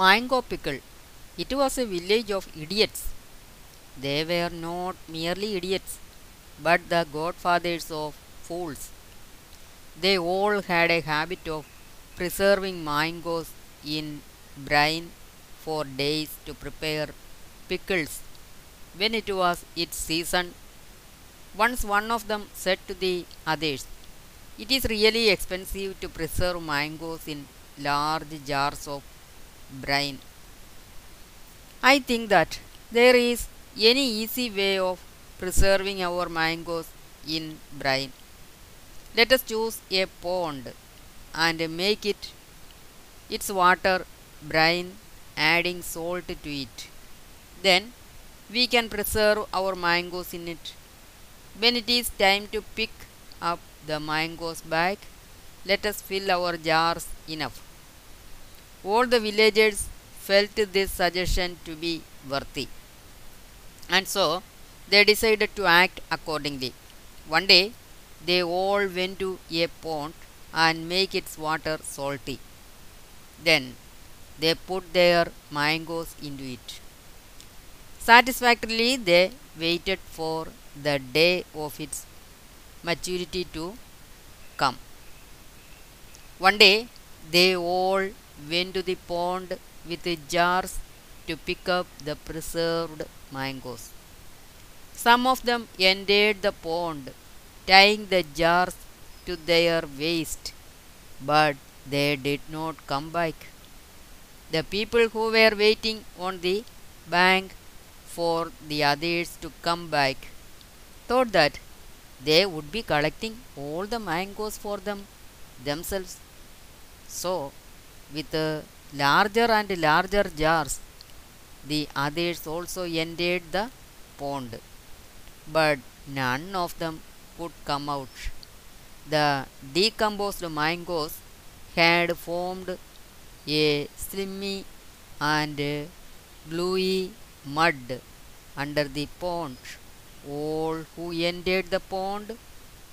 mango pickle. It was a village of idiots. They were not merely idiots, but the godfathers of fools. They all had a habit of preserving mangoes in brine for days to prepare pickles when it was its season. Once one of them said to the others, It is really expensive to preserve mangoes in large jars of brine. I think that there is any easy way of preserving our mangoes in brine. Let us choose a pond and make it its water brine adding salt to it. Then we can preserve our mangoes in it. When it is time to pick up the mangoes back, let us fill our jars enough. All the villagers felt this suggestion to be worthy. And so they decided to act accordingly. One day they all went to a pond and make its water salty. Then they put their mangoes into it. Satisfactorily they waited for the day of its maturity to come. One day they all went to the pond with jars to pick up the preserved mangoes. Some of them entered the pond, tying the jars to their waist, but they did not come back. The people who were waiting on the bank for the others to come back thought that they would be collecting all the mangoes for them themselves. So, with larger and larger jars, the others also entered the pond, but none of them could come out. The decomposed mangoes had formed a slimy and gluey mud under the pond. All who entered the pond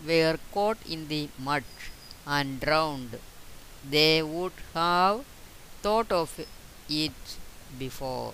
were caught in the mud and drowned. They would have thought of it before.